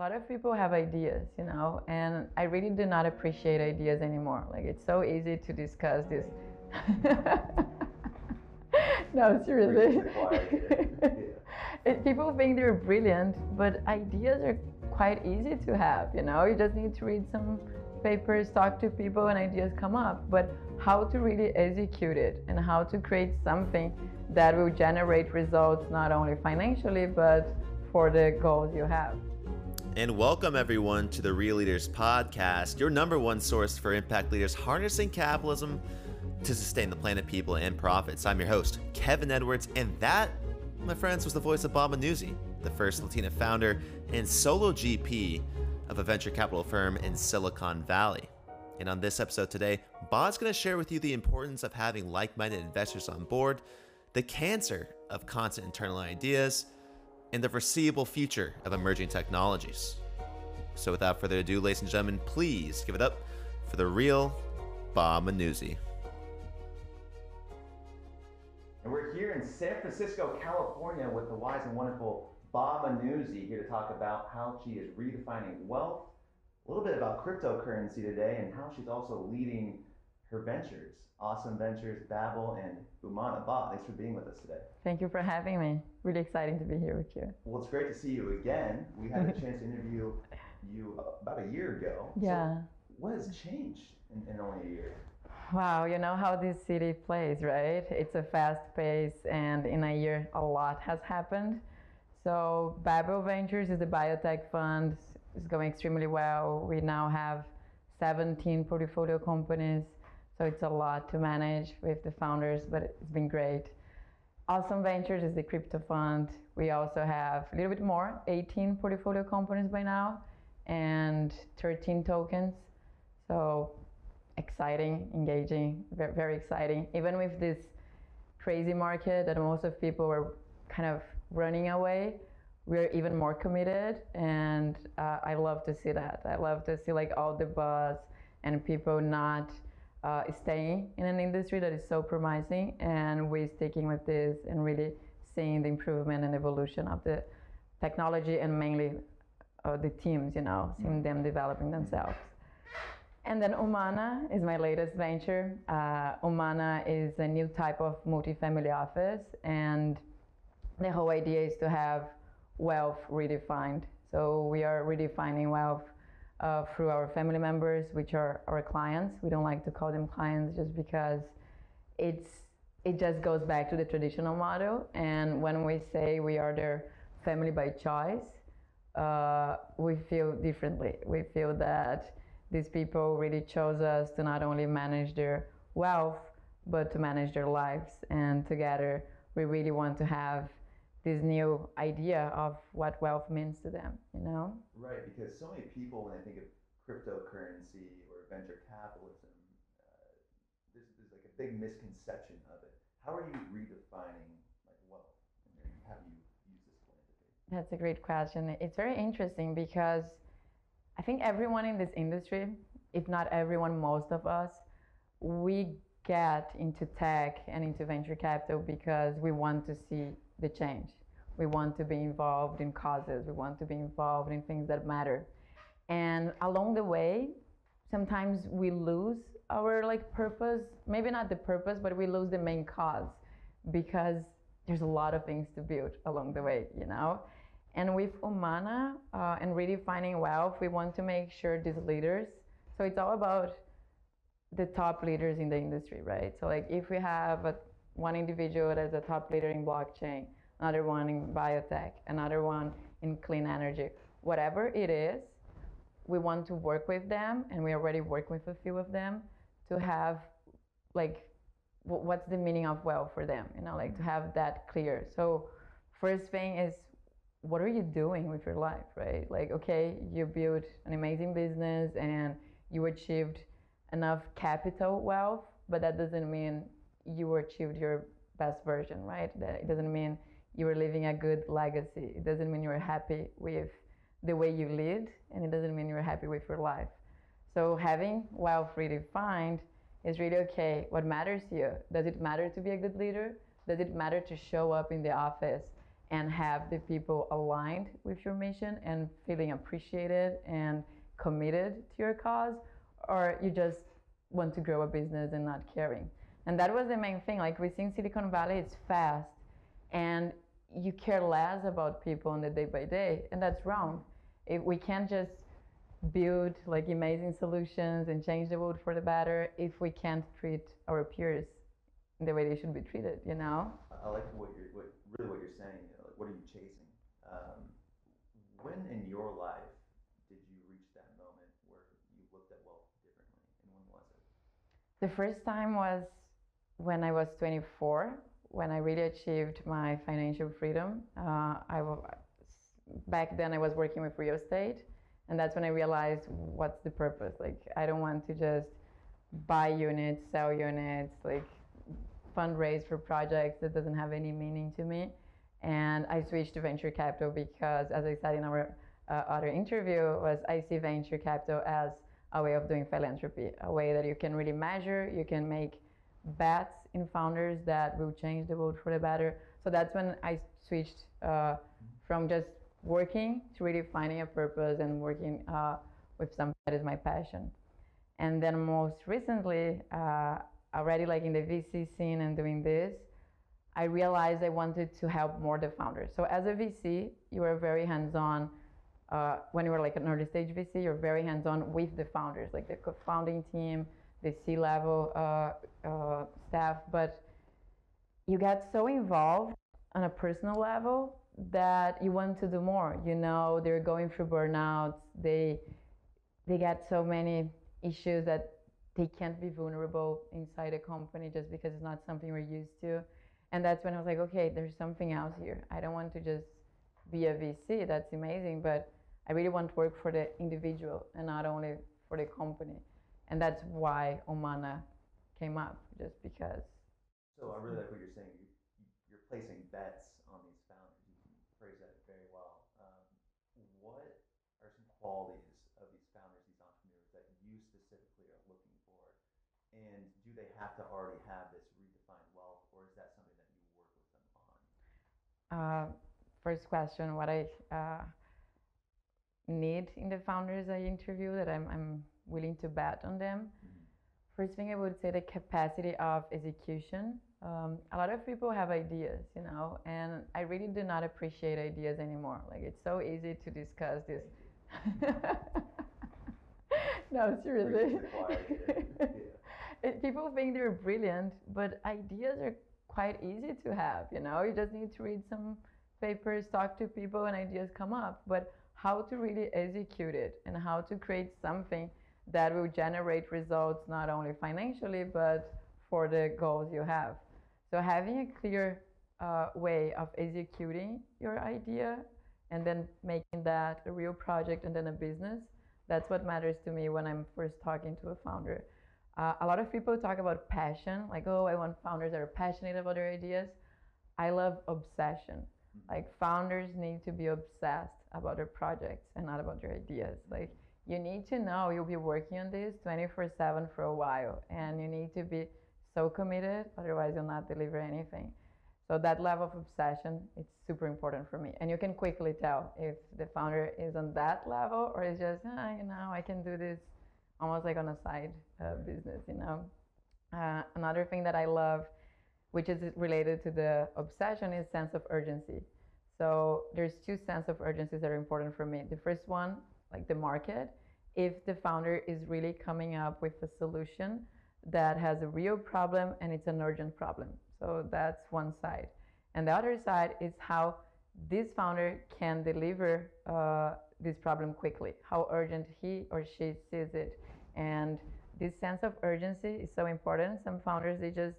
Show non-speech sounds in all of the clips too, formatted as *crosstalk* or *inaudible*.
a lot of people have ideas, you know, and I really do not appreciate ideas anymore. Like it's so easy to discuss this. *laughs* no, seriously. *laughs* it, people think they're brilliant, but ideas are quite easy to have, you know. You just need to read some papers, talk to people, and ideas come up. But how to really execute it and how to create something that will generate results not only financially but for the goals you have. And welcome everyone to the Real Leaders Podcast, your number one source for impact leaders harnessing capitalism to sustain the planet, people, and profits. I'm your host, Kevin Edwards, and that, my friends, was the voice of Bob Manuzzi, the first Latina founder and solo GP of a venture capital firm in Silicon Valley. And on this episode today, Bob's going to share with you the importance of having like minded investors on board, the cancer of constant internal ideas, and the foreseeable future of emerging technologies. So, without further ado, ladies and gentlemen, please give it up for the real Bob Manuzzi. And we're here in San Francisco, California, with the wise and wonderful Bob Manuzzi here to talk about how she is redefining wealth, a little bit about cryptocurrency today, and how she's also leading her ventures, Awesome Ventures, Babel, and Umana. Bob, thanks for being with us today. Thank you for having me. Really exciting to be here with you. Well, it's great to see you again. We had a chance to interview you about a year ago. Yeah. So what has changed in, in only a year? Wow, you know how this city plays, right? It's a fast pace, and in a year, a lot has happened. So, Babel Ventures is the biotech fund. It's going extremely well. We now have 17 portfolio companies so it's a lot to manage with the founders, but it's been great. Awesome Ventures is the crypto fund. We also have a little bit more, 18 portfolio companies by now, and 13 tokens. So exciting, engaging, very, exciting. Even with this crazy market that most of people were kind of running away, we're even more committed, and uh, I love to see that. I love to see like all the buzz and people not uh, staying in an industry that is so promising and we're sticking with this and really seeing the improvement and evolution of the technology and mainly uh, the teams, you know, seeing them developing themselves. And then Umana is my latest venture. Uh, Umana is a new type of multifamily office, and the whole idea is to have wealth redefined. So we are redefining wealth uh, through our family members, which are our clients. We don't like to call them clients just because it's it just goes back to the traditional model. And when we say we are their family by choice, uh, we feel differently. We feel that these people really chose us to not only manage their wealth, but to manage their lives. And together, we really want to have this new idea of what wealth means to them, you know? Right, because so many people, when they think of cryptocurrency or venture capitalism, uh, there's, there's like a big misconception of it. How are you redefining like wealth? And how do you use this philanthropy? That's a great question. It's very interesting because I think everyone in this industry, if not everyone, most of us, we get into tech and into venture capital because we want to see the change. We want to be involved in causes. We want to be involved in things that matter. And along the way, sometimes we lose our like purpose. Maybe not the purpose, but we lose the main cause because there's a lot of things to build along the way, you know. And with Umana uh, and redefining wealth, we want to make sure these leaders. So it's all about the top leaders in the industry, right? So like if we have a one individual as a top leader in blockchain, another one in biotech, another one in clean energy, whatever it is, we want to work with them, and we already work with a few of them to have like what's the meaning of wealth for them, you know, like to have that clear. So first thing is what are you doing with your life, right? Like, okay, you built an amazing business and you achieved enough capital wealth, but that doesn't mean you achieved your best version, right? That it doesn't mean you are living a good legacy. It doesn't mean you're happy with the way you lead, and it doesn't mean you're happy with your life. So having wealth redefined is really okay. What matters to you? Does it matter to be a good leader? Does it matter to show up in the office and have the people aligned with your mission and feeling appreciated and committed to your cause, or you just want to grow a business and not caring. And that was the main thing. Like we think Silicon Valley, it's fast, and you care less about people on the day by day, and that's wrong. If we can't just build like amazing solutions and change the world for the better if we can't treat our peers the way they should be treated, you know? I like what you're, what, really what you're saying. You know, like, what are you chasing? Um, when in your life did you reach that moment where you looked at wealth differently, and when was it? The first time was when I was 24, when I really achieved my financial freedom. Uh, I w- back then I was working with real estate, and that's when I realized what's the purpose. Like I don't want to just buy units, sell units, like fundraise for projects that doesn't have any meaning to me. And I switched to venture capital because, as I said in our uh, other interview, was I see venture capital as a way of doing philanthropy, a way that you can really measure, you can make bets in founders that will change the world for the better. So that's when I switched uh, from just working to really finding a purpose and working uh, with something that is my passion. And then most recently, uh, already like in the VC scene and doing this, I realized I wanted to help more the founders. So as a VC, you are very hands-on. Uh, when you are like an early stage VC, you're very hands-on with the founders, like the co-founding team, the C-level uh, uh, staff. But you get so involved on a personal level that you want to do more. You know, they're going through burnouts. They they get so many issues that they can't be vulnerable inside a company just because it's not something we're used to. And that's when I was like, okay, there's something else here. I don't want to just be a VC. That's amazing, but I really want to work for the individual and not only for the company. And that's why Umana came up, just because. So I really like what you're saying. You, you're placing bets on these founders. You phrase that very well. Um, what are some qualities of these founders, these entrepreneurs that you specifically are looking for? And do they have to already have this redefined wealth, or is that something that you work with them on? Uh, first question: What I uh, need in the founders I interview that I'm, I'm willing to bet on them. First thing I would say the capacity of execution. Um, a lot of people have ideas, you know, and I really do not appreciate ideas anymore. Like it's so easy to discuss this. *laughs* no, seriously. *laughs* It- people think they're brilliant, but ideas are quite easy to have, you know. You just need to read some papers, talk to people, and ideas come up. But how to really execute it and how to create something that will generate results not only financially but for the goals you have. So having a clear uh, way of executing your idea and then making that a real project and then a business, that's what matters to me when I'm first talking to a founder. Uh, a lot of people talk about passion, like, oh, I want founders that are passionate about their ideas. I love obsession. Like, founders need to be obsessed about their projects and not about their ideas. Like, you need to know you'll be working on this 24 7 for a while, and you need to be so committed, otherwise, you'll not deliver anything. So, that level of obsession, it's super important for me. And you can quickly tell if the founder is on that level or is just, ah, you know, I can do this almost like on a side uh, business, you know. Uh, another thing that I love, which is related to the obsession, is sense of urgency. So there's two sense of urgencies that are important for me. The first one, like the market, if the founder is really coming up with a solution that has a real problem and it's an urgent problem. So that's one side. And the other side is how this founder can deliver uh, this problem quickly, how urgent he or she sees it. And this sense of urgency is so important. Some founders, they just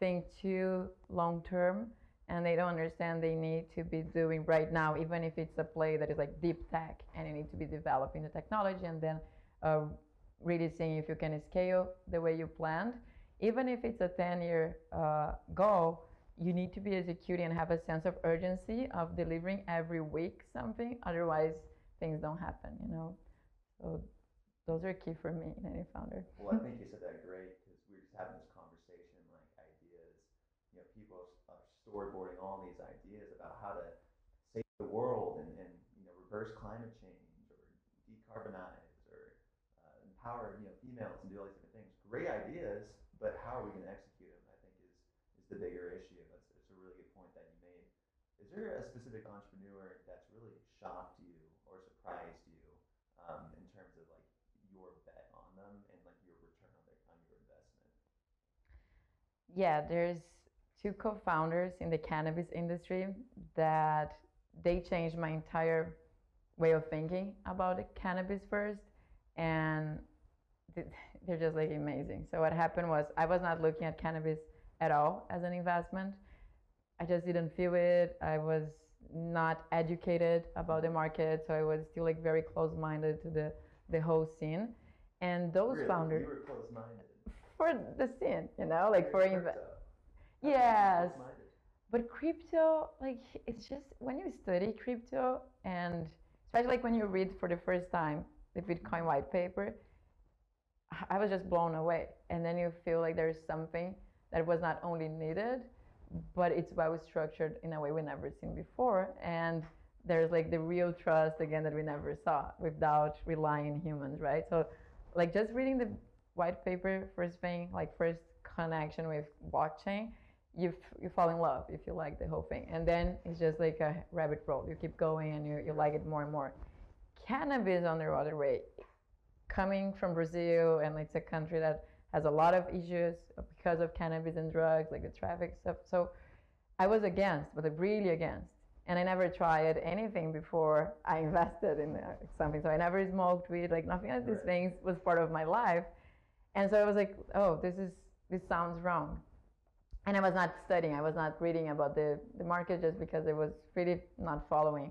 think too long term and they don't understand they need to be doing right now, even if it's a play that is like deep tech and you need to be developing the technology and then uh, really seeing if you can scale the way you planned. Even if it's a 10 year uh, goal, you need to be executing and have a sense of urgency of delivering every week something. Otherwise, things don't happen, you know. So those are key for me in any founder. Well, I think you said that great because we were just having this conversation like ideas. You know, people are storyboarding all these ideas about how to save the world and, and you know reverse climate change or decarbonize or uh, empower you know females and do all these different things. Great ideas, but how are we going to execute them? I think is is the bigger issue. That's, that's a really good point that you made. Is there a specific entrepreneur that's really shocked you or surprised you um, in terms of like your bet on them and like your return on, their, on your investment? Yeah, there's two co-founders in the cannabis industry that they changed my entire way of thinking about cannabis first and *laughs* they're just like amazing. So what happened was i was not looking at cannabis at all as an investment. I just didn't feel it. I was not educated about the market so i was still like very close-minded to the the whole scene. And those really? founders you were close-minded. *laughs* For the scene you know? Like for inv- yes. but crypto like it's just when you study crypto and especially like when you read for the first time the bitcoin white paper i was just blown away. And then you feel like there's something that was not only needed but it's well structured in a way we never seen before. And there's like the real trust again that we never saw without relying on humans right? So like just reading the white paper first thing like first connection with blockchain you you fall in love if you like the whole thing. And then it's just like a rabbit hole. You keep going and you, you like it more and more. Cannabis on the other way coming from brazil and it's a country that has a lot of issues because of cannabis and drugs like the traffic stuff. So i was against but really against. And i never tried anything before i *laughs* invested in uh, something. So i never smoked weed like nothing of these right. things was part of my life. And so i was like oh this is this sounds wrong and I was not studying, I was not reading about the, the market just because I was really not following.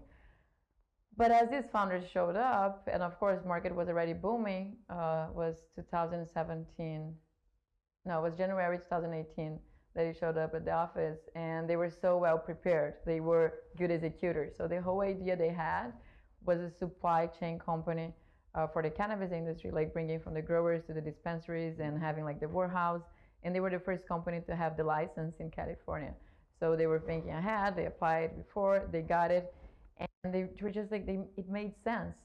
But as these founders showed up, and of course, market was already booming, uh, was 2017, no, it was January 2018 that he showed up at the office, and they were so well prepared. They were good executors. So the whole idea they had was a supply chain company uh, for the cannabis industry, like bringing from the growers to the dispensaries and having like the warehouse and they were the first company to have the license in California. So they were thinking ahead. They applied before, they got it, and they were just like they, it made sense.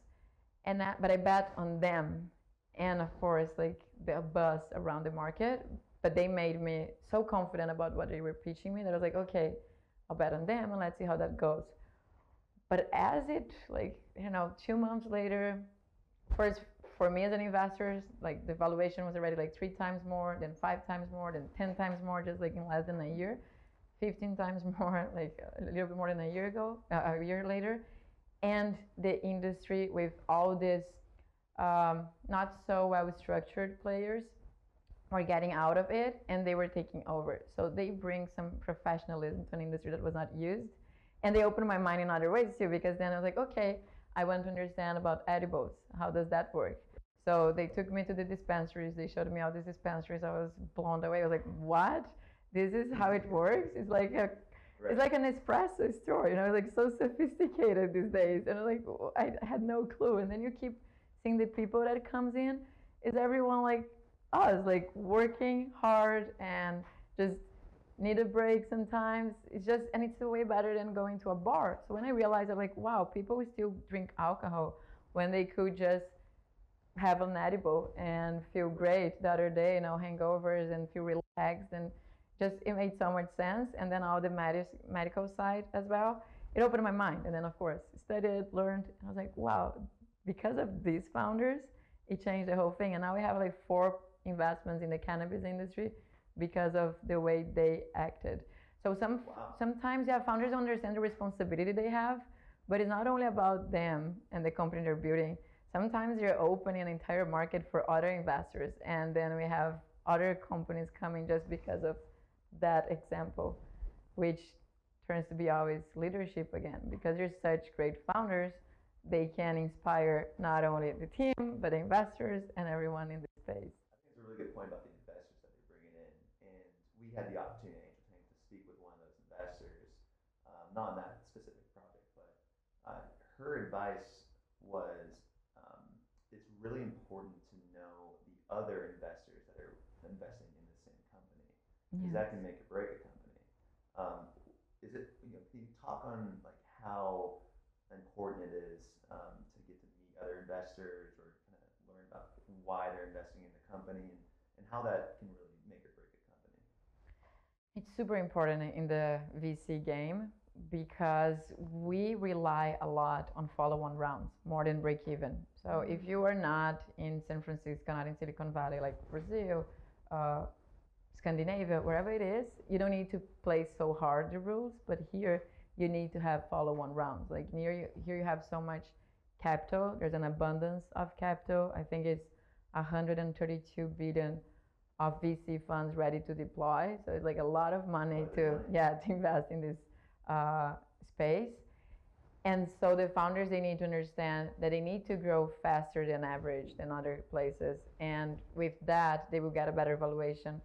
And that, but I bet on them, and of course like the buzz around the market. But they made me so confident about what they were pitching me that I was like, okay, I'll bet on them and let's see how that goes. But as it like you know, two months later, first for me as an investor, like the valuation was already like three times more, then five times more, then 10 times more, just like in less than a year, 15 times *laughs* more, like a little bit more than a year ago, uh, a year later. And the industry with all these um, not so well structured players were getting out of it and they were taking over. So they bring some professionalism to an industry that was not used. And they opened my mind in other ways too, because then I was like, okay, I want to understand about edibles. How does that work? So they took me to the dispensaries. They showed me all these dispensaries. I was blown away. I was like, "What? This is how it works? It's like a, right. it's like an espresso store. You know, like so sophisticated these days." And I was like, oh, I had no clue. And then you keep seeing the people that comes in. Is everyone like us, like working hard and just need a break sometimes. It's just, and it's way better than going to a bar. So when I realized, I'm like, wow, people still drink alcohol when they could just have an edible and feel great the other day, you know, hangovers and feel relaxed and just it made so much sense. And then all the med- medical side as well, it opened my mind. And then of course, studied, learned, and I was like, wow, because of these founders, it changed the whole thing. And now we have like four investments in the cannabis industry because of the way they acted. So some wow. sometimes yeah, founders understand the responsibility they have, but it's not only about them and the company they're building. Sometimes you're opening an entire market for other investors, and then we have other companies coming just because of that example, which turns to be always leadership again. Because you're such great founders, they can inspire not only the team, but the investors and everyone in the space. I think it's a really good point about the investors that they're bringing in and we had the opportunity to speak with one of those investors, um, not on that specific project, but uh, her advice was really important to know the other investors that are investing in the same company because that can make or break a company. Um, is it you know can you talk on like how important it is um, to get to meet other investors or kind of learn about why they're investing in the company and, and how that can really make or break a company? It's super important in the VC game because we rely a lot on follow-on rounds more than break even. So if you are not in San Francisco, not in Silicon Valley, like Brazil, uh, Scandinavia, wherever it is, you don't need to play so hard the rules. But here, you need to have follow-on rounds. Like near you, here, you have so much capital. There's an abundance of capital. I think it's 132 billion of VC funds ready to deploy. So it's like a lot of money to yeah *laughs* to invest in this uh, space. And so the founders they need to understand that they need to grow faster than average than other places, and with that they will get a better valuation.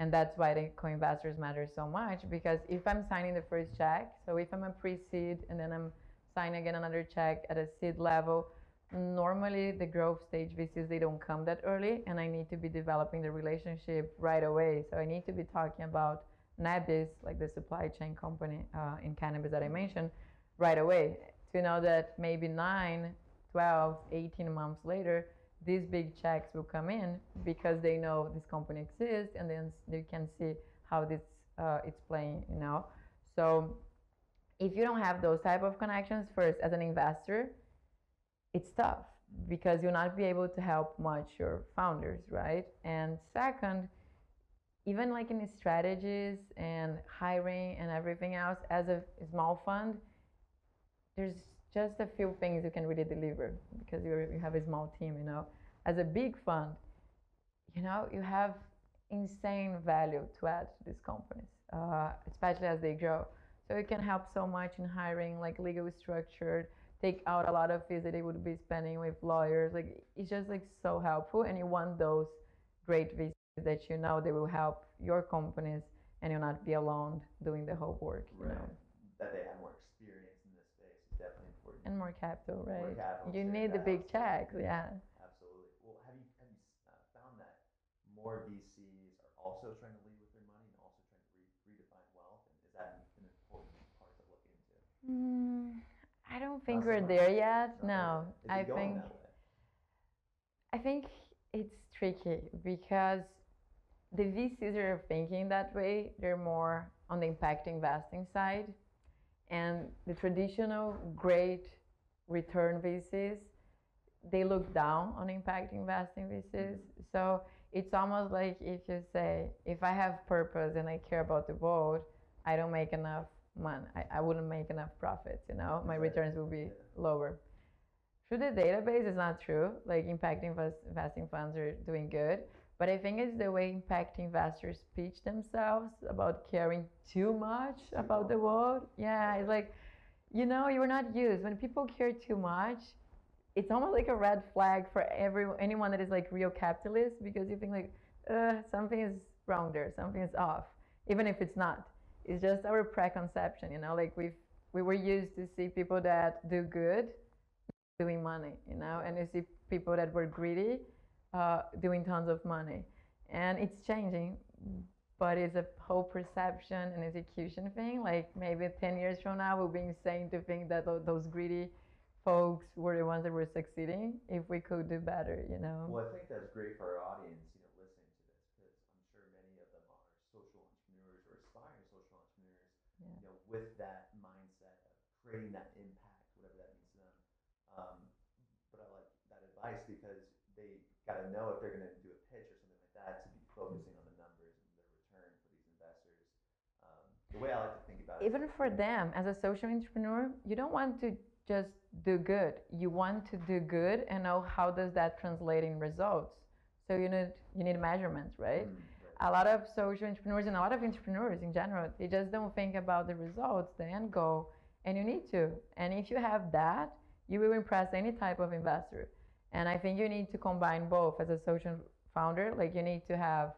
And that's why the co-investors matter so much because if I'm signing the first check, so if I'm a pre-seed and then I'm signing again another check at a seed level, normally the growth stage VCs they don't come that early, and I need to be developing the relationship right away. So I need to be talking about Nabis, like the supply chain company uh, in cannabis that I mentioned, right away to know that maybe 9, 12, 18 months later, these big checks will come in because they know this company exists and then they can see how this uh, it's playing, you know. So if you don't have those type of connections first as an investor, it's tough because you'll not be able to help much your founders, right? And second, even like in strategies and hiring and everything else, as a small fund, there's just a few things you can really deliver because you you have a small team, you know. As a big fund, you know, you have insane value to add to these companies, uh, especially as they grow. So it can help so much in hiring, like legal structure, take out a lot of fees that they would be spending with lawyers. Like it's just like so helpful, and you want those great VCs that you know they will help your companies, and you'll not be alone doing the whole work. You Right. know, That they have more experience in this space is definitely important. and more capital, right? More capital, you need the big checks, yeah. Absolutely. Well, have you have you uh, found that more VCs are also trying to lead with their money and also trying to re- redefine wealth? And is that an important part to look into? Mm, I don't think so we're there yet. Not No, I think? I think it's tricky because the VCs are thinking that way, they're more on the impact investing side. And the traditional great return VCs, they look down on impact investing VCs. So it's almost like if you say, if I have purpose and I care about the world, I don't make enough money. I, I wouldn't make enough profits, you know, my returns will be lower. Through the database is not true. Like impact invest, investing funds are doing good. But I think it's the way impact investors pitch themselves about caring too much about the world. Yeah, it's like, you know, you're not used. When people care too much, it's almost like a red flag for every anyone that is like real capitalist because you think like, uh, something is wrong there, something is off, even if it's not. It's just our preconception, you know, like we we were used to see people that do good doing money, you know, and you see people that were greedy uh, doing tons of money. And it's changing, but it's a whole perception and execution thing. Like maybe 10 years from now, we'll be insane to think that tho- those greedy folks were the ones that were succeeding if we could do better, you know? Well, I think that's great for our audience, you know, listening to this, because I'm sure many of them are social entrepreneurs or aspiring social entrepreneurs, Yeah. you know, with that mindset of creating that impact, whatever that means to them. Um, but I like that advice they got to know if they're going to do a pitch or something like that to be focusing on the numbers and the return for these investors. Um, the way I like to think about it. even for them as a social entrepreneur you don't want to just do good you want to do good and know how does that translate in results so you need you need measurements right mm, right. a lot of social entrepreneurs and a lot of entrepreneurs in general they just don't think about the results the end goal and you need to and if you have that you will impress any type of investor and i think you need to combine both. As a social founder like you need to have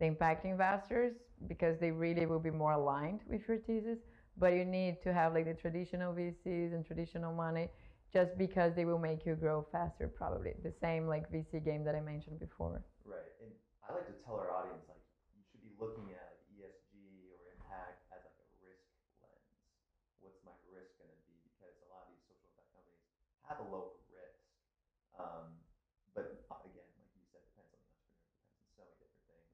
the impact investors because they really will be more aligned with your thesis but you need to have like the traditional vcs and traditional money just because they will make you grow faster probably. The same like vc game that i mentioned before. Right, and I like to tell our audience like you should be looking at like ESG or impact as like a risk lens. What's my have a lower risk. Um, but uh, again, like you said, depends on the entrepreneur, depends on so many different things.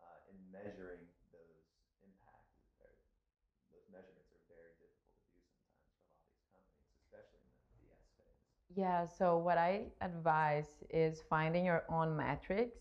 Uh, and measuring those impacts, is very, those measurements are very difficult to do sometimes for a lot of these companies, especially in the DS phase. Yeah, so what I advise is finding your own metrics.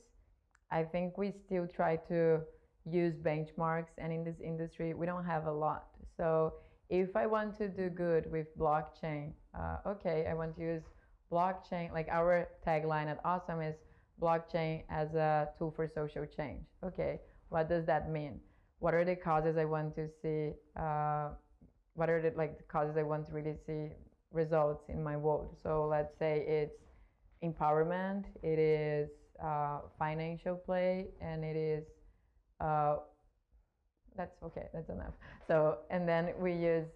I think we still try to use benchmarks, and in this industry, we don't have a lot. So if I want to do good with blockchain, uh, okay, I want to use blockchain. Like our tagline at Awesome is blockchain as a tool for social change. Okay, what does that mean? What are the causes I want to see? Uh, what are the like the causes I want to really see results in my world? So let's say it's empowerment, it is uh, financial play, and it is uh, that's okay, that's enough. So, and then we use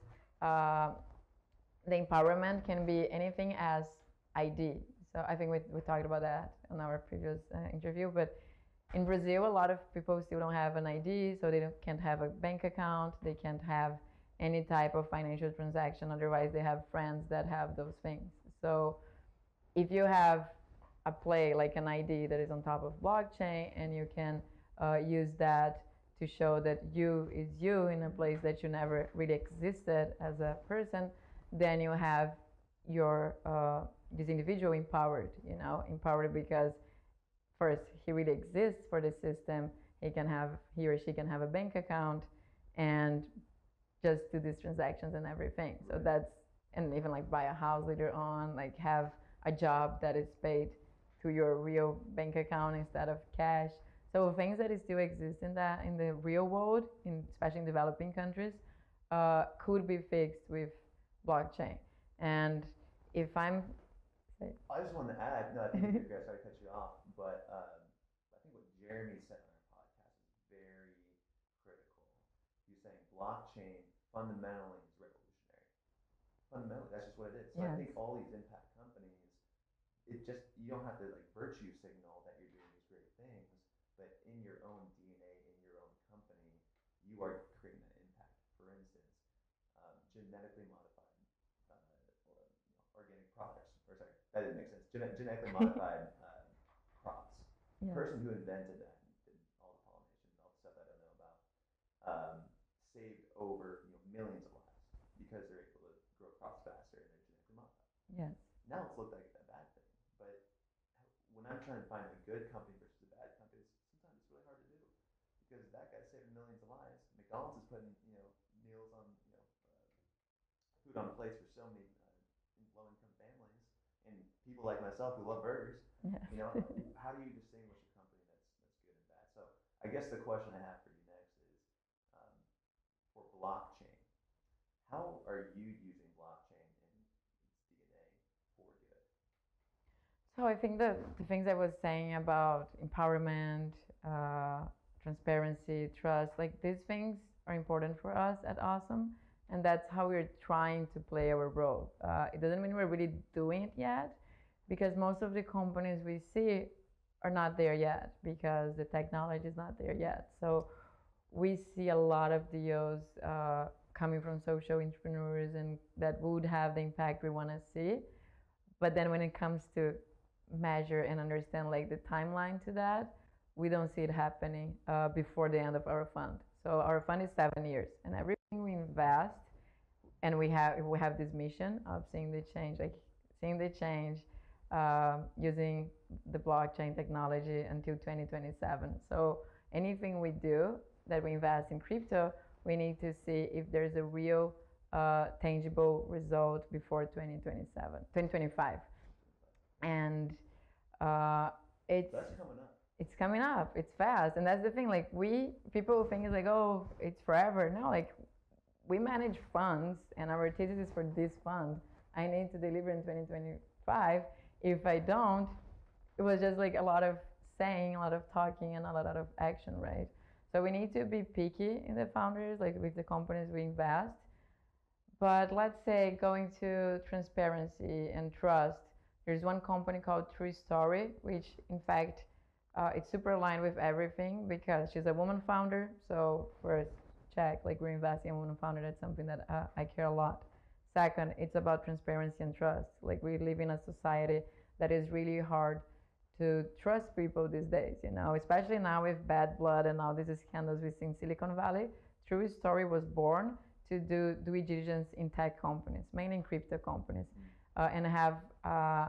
uh, the empowerment can be anything as ID. So I think we, we talked about that in our previous uh, interview. But in Brazil, a lot of people still don't have an ID, so they can't have a bank account, they can't have any type of financial transaction. Otherwise, they have friends that have those things. So if you have a play like an ID that is on top of blockchain and you can uh, use that to show that you is you in a place that you never really existed as a person, then you have your uh, this individual empowered. You know, empowered because first he really exists for the system. He can have he or she can have a bank account and just do these transactions and everything. So that's and even like buy a house later on, like have a job that is paid to your real bank account instead of cash. So things that still exist in that in the real world, in especially in developing countries, uh, could be fixed with blockchain. And if I'm, I just want to add. No, I think you're good. Sorry to cut you off, but um, I think what Jeremy said on our podcast is very critical. He's saying blockchain fundamentally is revolutionary. Fundamentally, that's just what it is. So yes. I think all these impact companies, it just you don't have to like virtue signal that you're doing these great things, but in your own DNA, in your own company, you are creating that impact. For instance, um, genetically modified uh, or, you know, organic products, or sorry, that didn't make sense. Gen- genetically *laughs* modified uh, crops. The person who invented that, all the pollination, all the stuff I don't know about, um, saved over millions of lives because they're able to grow crops faster and they're genetically modified. Yes. Now it's looked like a bad thing, but when I'm trying to find a good company versus a bad company, sometimes it's really hard to do because that guy's saving millions of lives. McDonald's is putting you know meals on you know uh, food on plates for so many uh, low income families and people like myself who love burgers. Yes. You know, how do you distinguish a company that's that's good and bad? So I guess the question I have for you next is um, for blockchain. How are you using blockchain in DNA for good? So I think the, the things I was saying about empowerment, uh, transparency, trust, like these things are important for us at Awesome. And that's how we're trying to play our role. Uh, it doesn't mean we're really doing it yet, because most of the companies we see are not there yet because the technology is not there yet. So we see a lot of deals uh, coming from social entrepreneurs and that would have the impact we want to see. But then when it comes to measure and understand like the timeline to that, we don't see it happening uh, before the end of our fund. So our fund is seven years, and everything we invest, and we have we have this mission of seeing the change, like seeing the change uh, using the blockchain technology until 2027. So anything we do that we invest in crypto, we need to see if there's a real uh, tangible result before 2027, 2025, and uh, it's. That's coming up. It's coming up. It's fast. And that's the thing like we people think it's like oh it's forever. No like we manage funds and our thesis is for this fund. I need to deliver in 2025 if i don't it was just like a lot of saying a lot of talking and a lot of action right so we need to be picky in the founders like with the companies we invest but let's say going to transparency and trust there's one company called true story which in fact uh, it's super aligned with everything because she's a woman founder. So first check, like we're investing in a woman founder. That's something that uh, I care a lot. Second, it's about transparency and trust. Like we live in a society that is really hard to trust people these days, you know, especially now with bad blood and all these scandals we see in Silicon Valley. True Story was born to do due diligence in tech companies, mainly in crypto companies, uh, and have uh,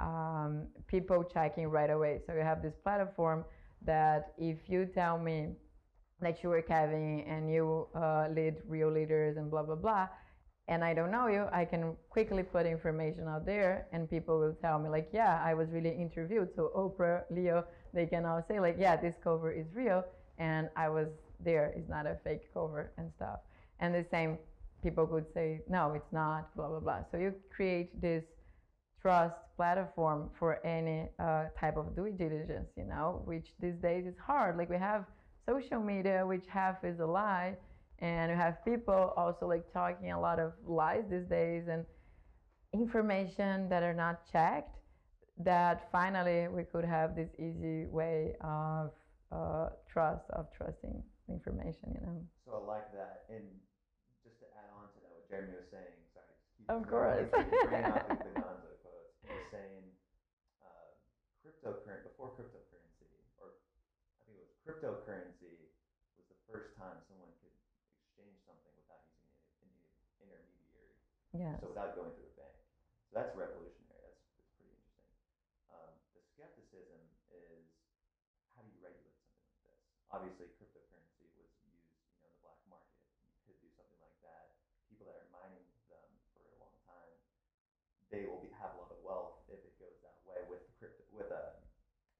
um, people checking right away. So you have this platform that if you tell me that you were Kevin and you uh, lead real leaders and blah blah blah, and I don't know you, I can quickly put information out there, and people will tell me like, yeah, I was really interviewed. So Oprah, Leo, they can all say like, yeah, this cover is real, and I was there. It's not a fake cover and stuff. And the same, people could say, no, it's not. Blah blah blah. So you create this trust platform for any uh, type of due diligence, you know, which these days is hard. Like we have social media, which half is a lie and you have people also like talking a lot of lies these days and information that are not checked that finally we could have this easy way of uh, trust of trusting information you know? So i like that. And just to add on to that what jeremy was saying sorry of course. bringing *laughs* out the gonzo quotes. He was saying uh, cryptocurrency before cryptocurrency or i think it was cryptocurrency was the first time someone Yes. So without going through a bank. So that's revolutionary. That's, that's pretty interesting. Um, the skepticism is how do you regulate something like this? Obviously, cryptocurrency was used, you know, in the black market. You could do something like that. People that are mining them for a long time, they will be, have a lot of wealth if it goes that way with crypto with a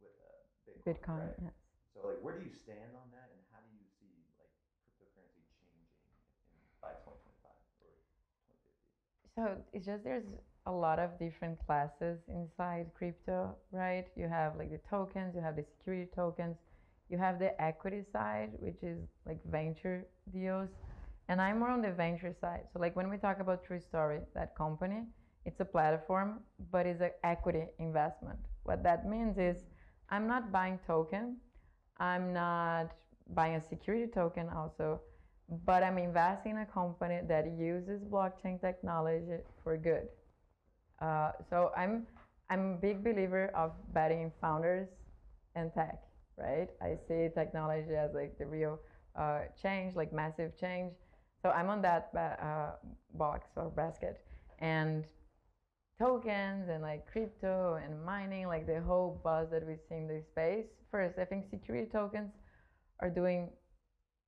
with a Bitcoin. Bitcoin, right? yes. So like, where do you stand on that, and how do you see like cryptocurrency changing in, by 2025 or 2050? So it's just there's a lot of different classes inside crypto, right? You have like the tokens, you have the security tokens, you have the equity side, which is like venture deals. And I'm more on the venture side. So like when we talk about True Story, that company, it's a platform, but it's an equity investment. What that means is I'm not buying token, I'm not buying a security token also, but I'm investing in a company that uses blockchain technology for good. Uh, so I'm I'm a big believer of betting in founders and tech, right? I see technology as like the real uh, change, like massive change. So I'm on that uh, box or basket, and tokens and like crypto and mining, like the whole buzz that we see in this space. First, I think security tokens are doing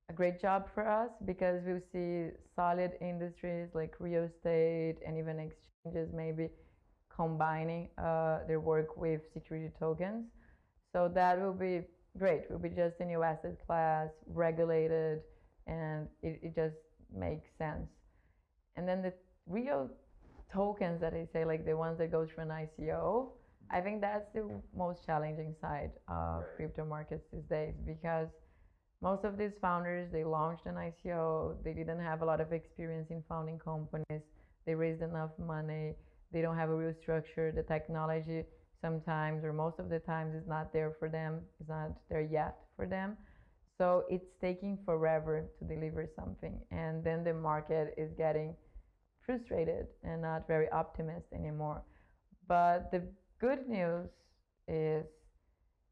a great job for us because we see solid industries like real estate and even exchanges maybe combining uh, their work with security tokens. So that will be great. It will be just a new asset class, regulated, and it, it just makes sense. And then the real tokens that I say, like the ones that go through an ICO, I think that's the most challenging side of crypto markets these days because most of these founders they launched an ICO, they didn't have a lot of experience in founding companies, they raised enough money, they don't have a real structure, the technology sometimes or most of the times is not there for them, it's not there yet for them. So it's taking forever to deliver something. And then the market is getting frustrated and not very optimistic anymore. But the good news is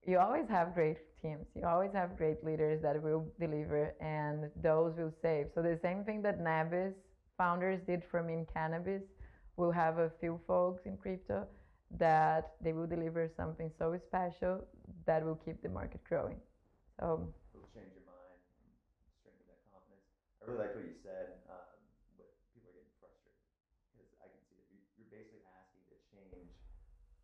you always have great teams. You always have great leaders that will deliver and those will save. So the same thing that Nabis founders did for me in cannabis, we'll have a few folks in crypto that they will deliver something so special that will keep the market growing. So It'll change your mind strengthen that confidence. I really liked what you said. Um, with people are getting frustrated because I can see that you- you're basically asking to change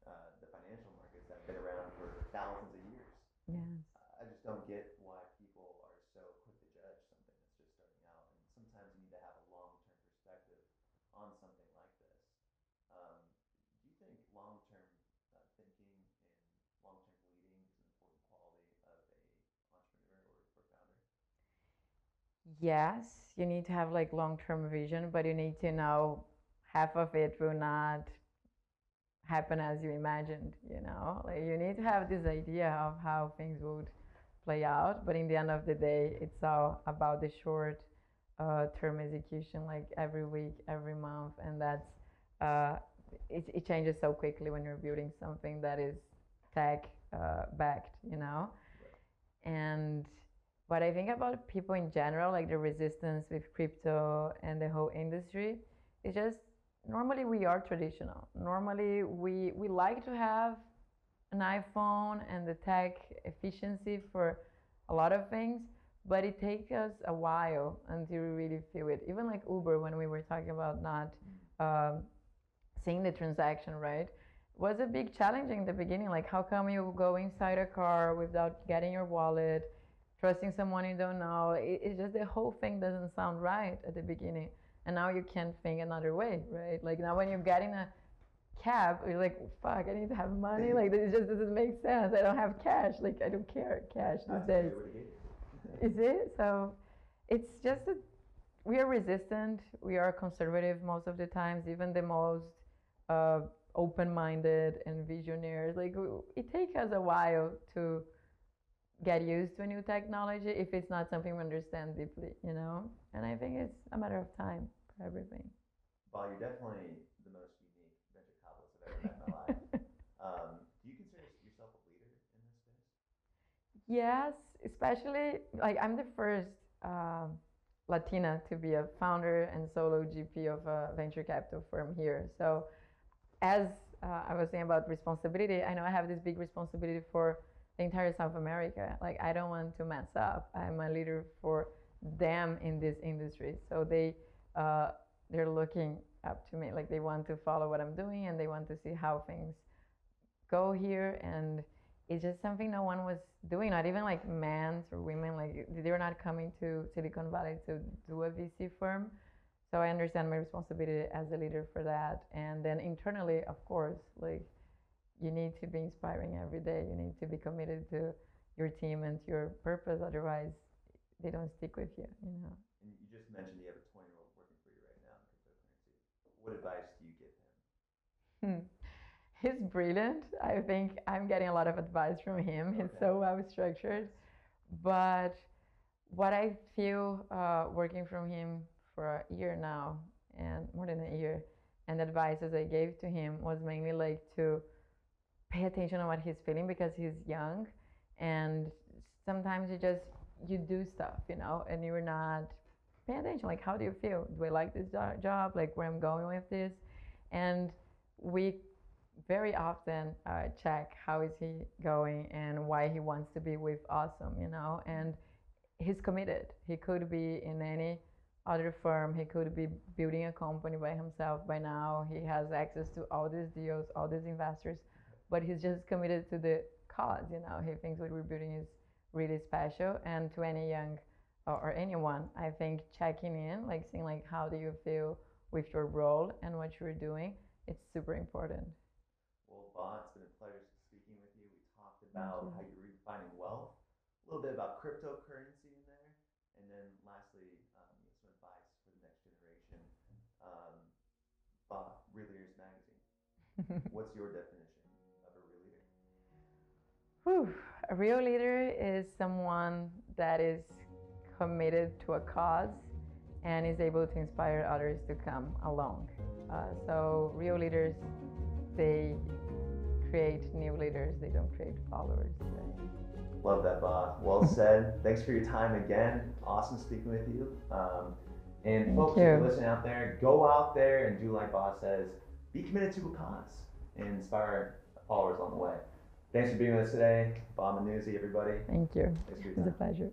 uh, the financial markets that have been around for thousands of years. yes. I don't get why people are so quick to judge something that's just starting out. And sometimes you need to have a long-term perspective on something like this. Um, do you think long-term uh, thinking and long-term leading is an important quality of a entrepreneur or, or founder? Yes, you need to have like long-term vision, but you need to know half of it will not happen as you imagined, you know? Like you need to have this idea of how things would play out, but in the end of the day, it's all about the short uh, term execution like every week, every month, and that's uh, it, it changes so quickly when you're building something that is tech uh, backed, you know. And what I think about people in general, like the resistance with crypto and the whole industry, is just normally we are traditional. Normally we we like to have an iPhone and the tech efficiency for a lot of things, but it takes us a while until we really feel it. Even like Uber, when we were talking about not um, seeing the transaction, right? Was a big challenge in the beginning. Like, how come you go inside a car without getting your wallet, trusting someone you don't know? It, it's just the whole thing doesn't sound right at the beginning. And now you can think another way, right? Like now when you're getting a cab, you're like, fuck, I need to have money. Like it just doesn't make sense. I don't have cash. Like I don't care cash these days. *laughs* Is it? So it's just a, we are resistant. We are conservative most of the times. Even the most uh, open-minded and visionaries. Like it takes us a while to get used to a new technology if it's not something we understand deeply, you know. And I think it's a matter of time for everything. Well, you're definitely the most unique venture capitalist I've ever met in my life. Um, do you consider yourself a leader in this space? Yes, especially like I'm the first um, Latina to be a founder and solo GP of a venture capital firm here. So, as uh, I was saying about responsibility, I know I have this big responsibility for the entire South America. Like I don't want to mess up. I'm a leader for them in this industry, so they uh, they're looking up to me. Like they want to follow what I'm doing and they want to see how things go here. And it's just something no one was doing. Not even like men or women. Like they were not coming to Silicon Valley to do a VC firm. So I understand my responsibility as a leader for that. And then internally, of course, like you need to be inspiring every day. You need to be committed to your team and to your purpose. Otherwise, they don't stick with you. You know. And you just mentioned you have a 20 year old working for you right now in cryptocurrency. What advice do you give him? Hmm. He's brilliant. I think I'm getting a lot of advice from him. He's so well structured. But what I feel uh, working from him for a year now, and more than a year, and the advices I gave to him was mainly like to pay attention on what he's feeling because he's young and sometimes you just you do stuff you know and you're not paying attention like how do you feel do i like this job like where i'm going with this and we very often uh, check how is he going and why he wants to be with awesome you know and he's committed he could be in any other firm he could be building a company by himself by now he has access to all these deals all these investors but he's just committed to the cause. You know, he thinks what we're building is really special. And to any young or, anyone, I think checking in, like seeing like how do you feel with your role and what you're doing, it's super important. Well, Ba, it's been a pleasure speaking with you. We talked about how you're redefining wealth, a little bit about cryptocurrency in there, and then lastly, um, some advice for the next generation. Um, Ba, Real Leaders Magazine. *laughs* What's your definition? Of a real leader? Whew. A real leader is someone that is committed to a cause and is able to inspire others to come along. Uh, so, real leaders, they create new leaders, they don't create followers. Right? Love that, Ba. Well *laughs* said. Thanks for your time again. Awesome speaking with you. Um, and Thank folks, you. if you're listening out there, go out there and do like Ba says be committed to a cause and inspire followers on the way. Thanks for being with us today. Ba Munouzy, everybody. Thank you. It's a pleasure.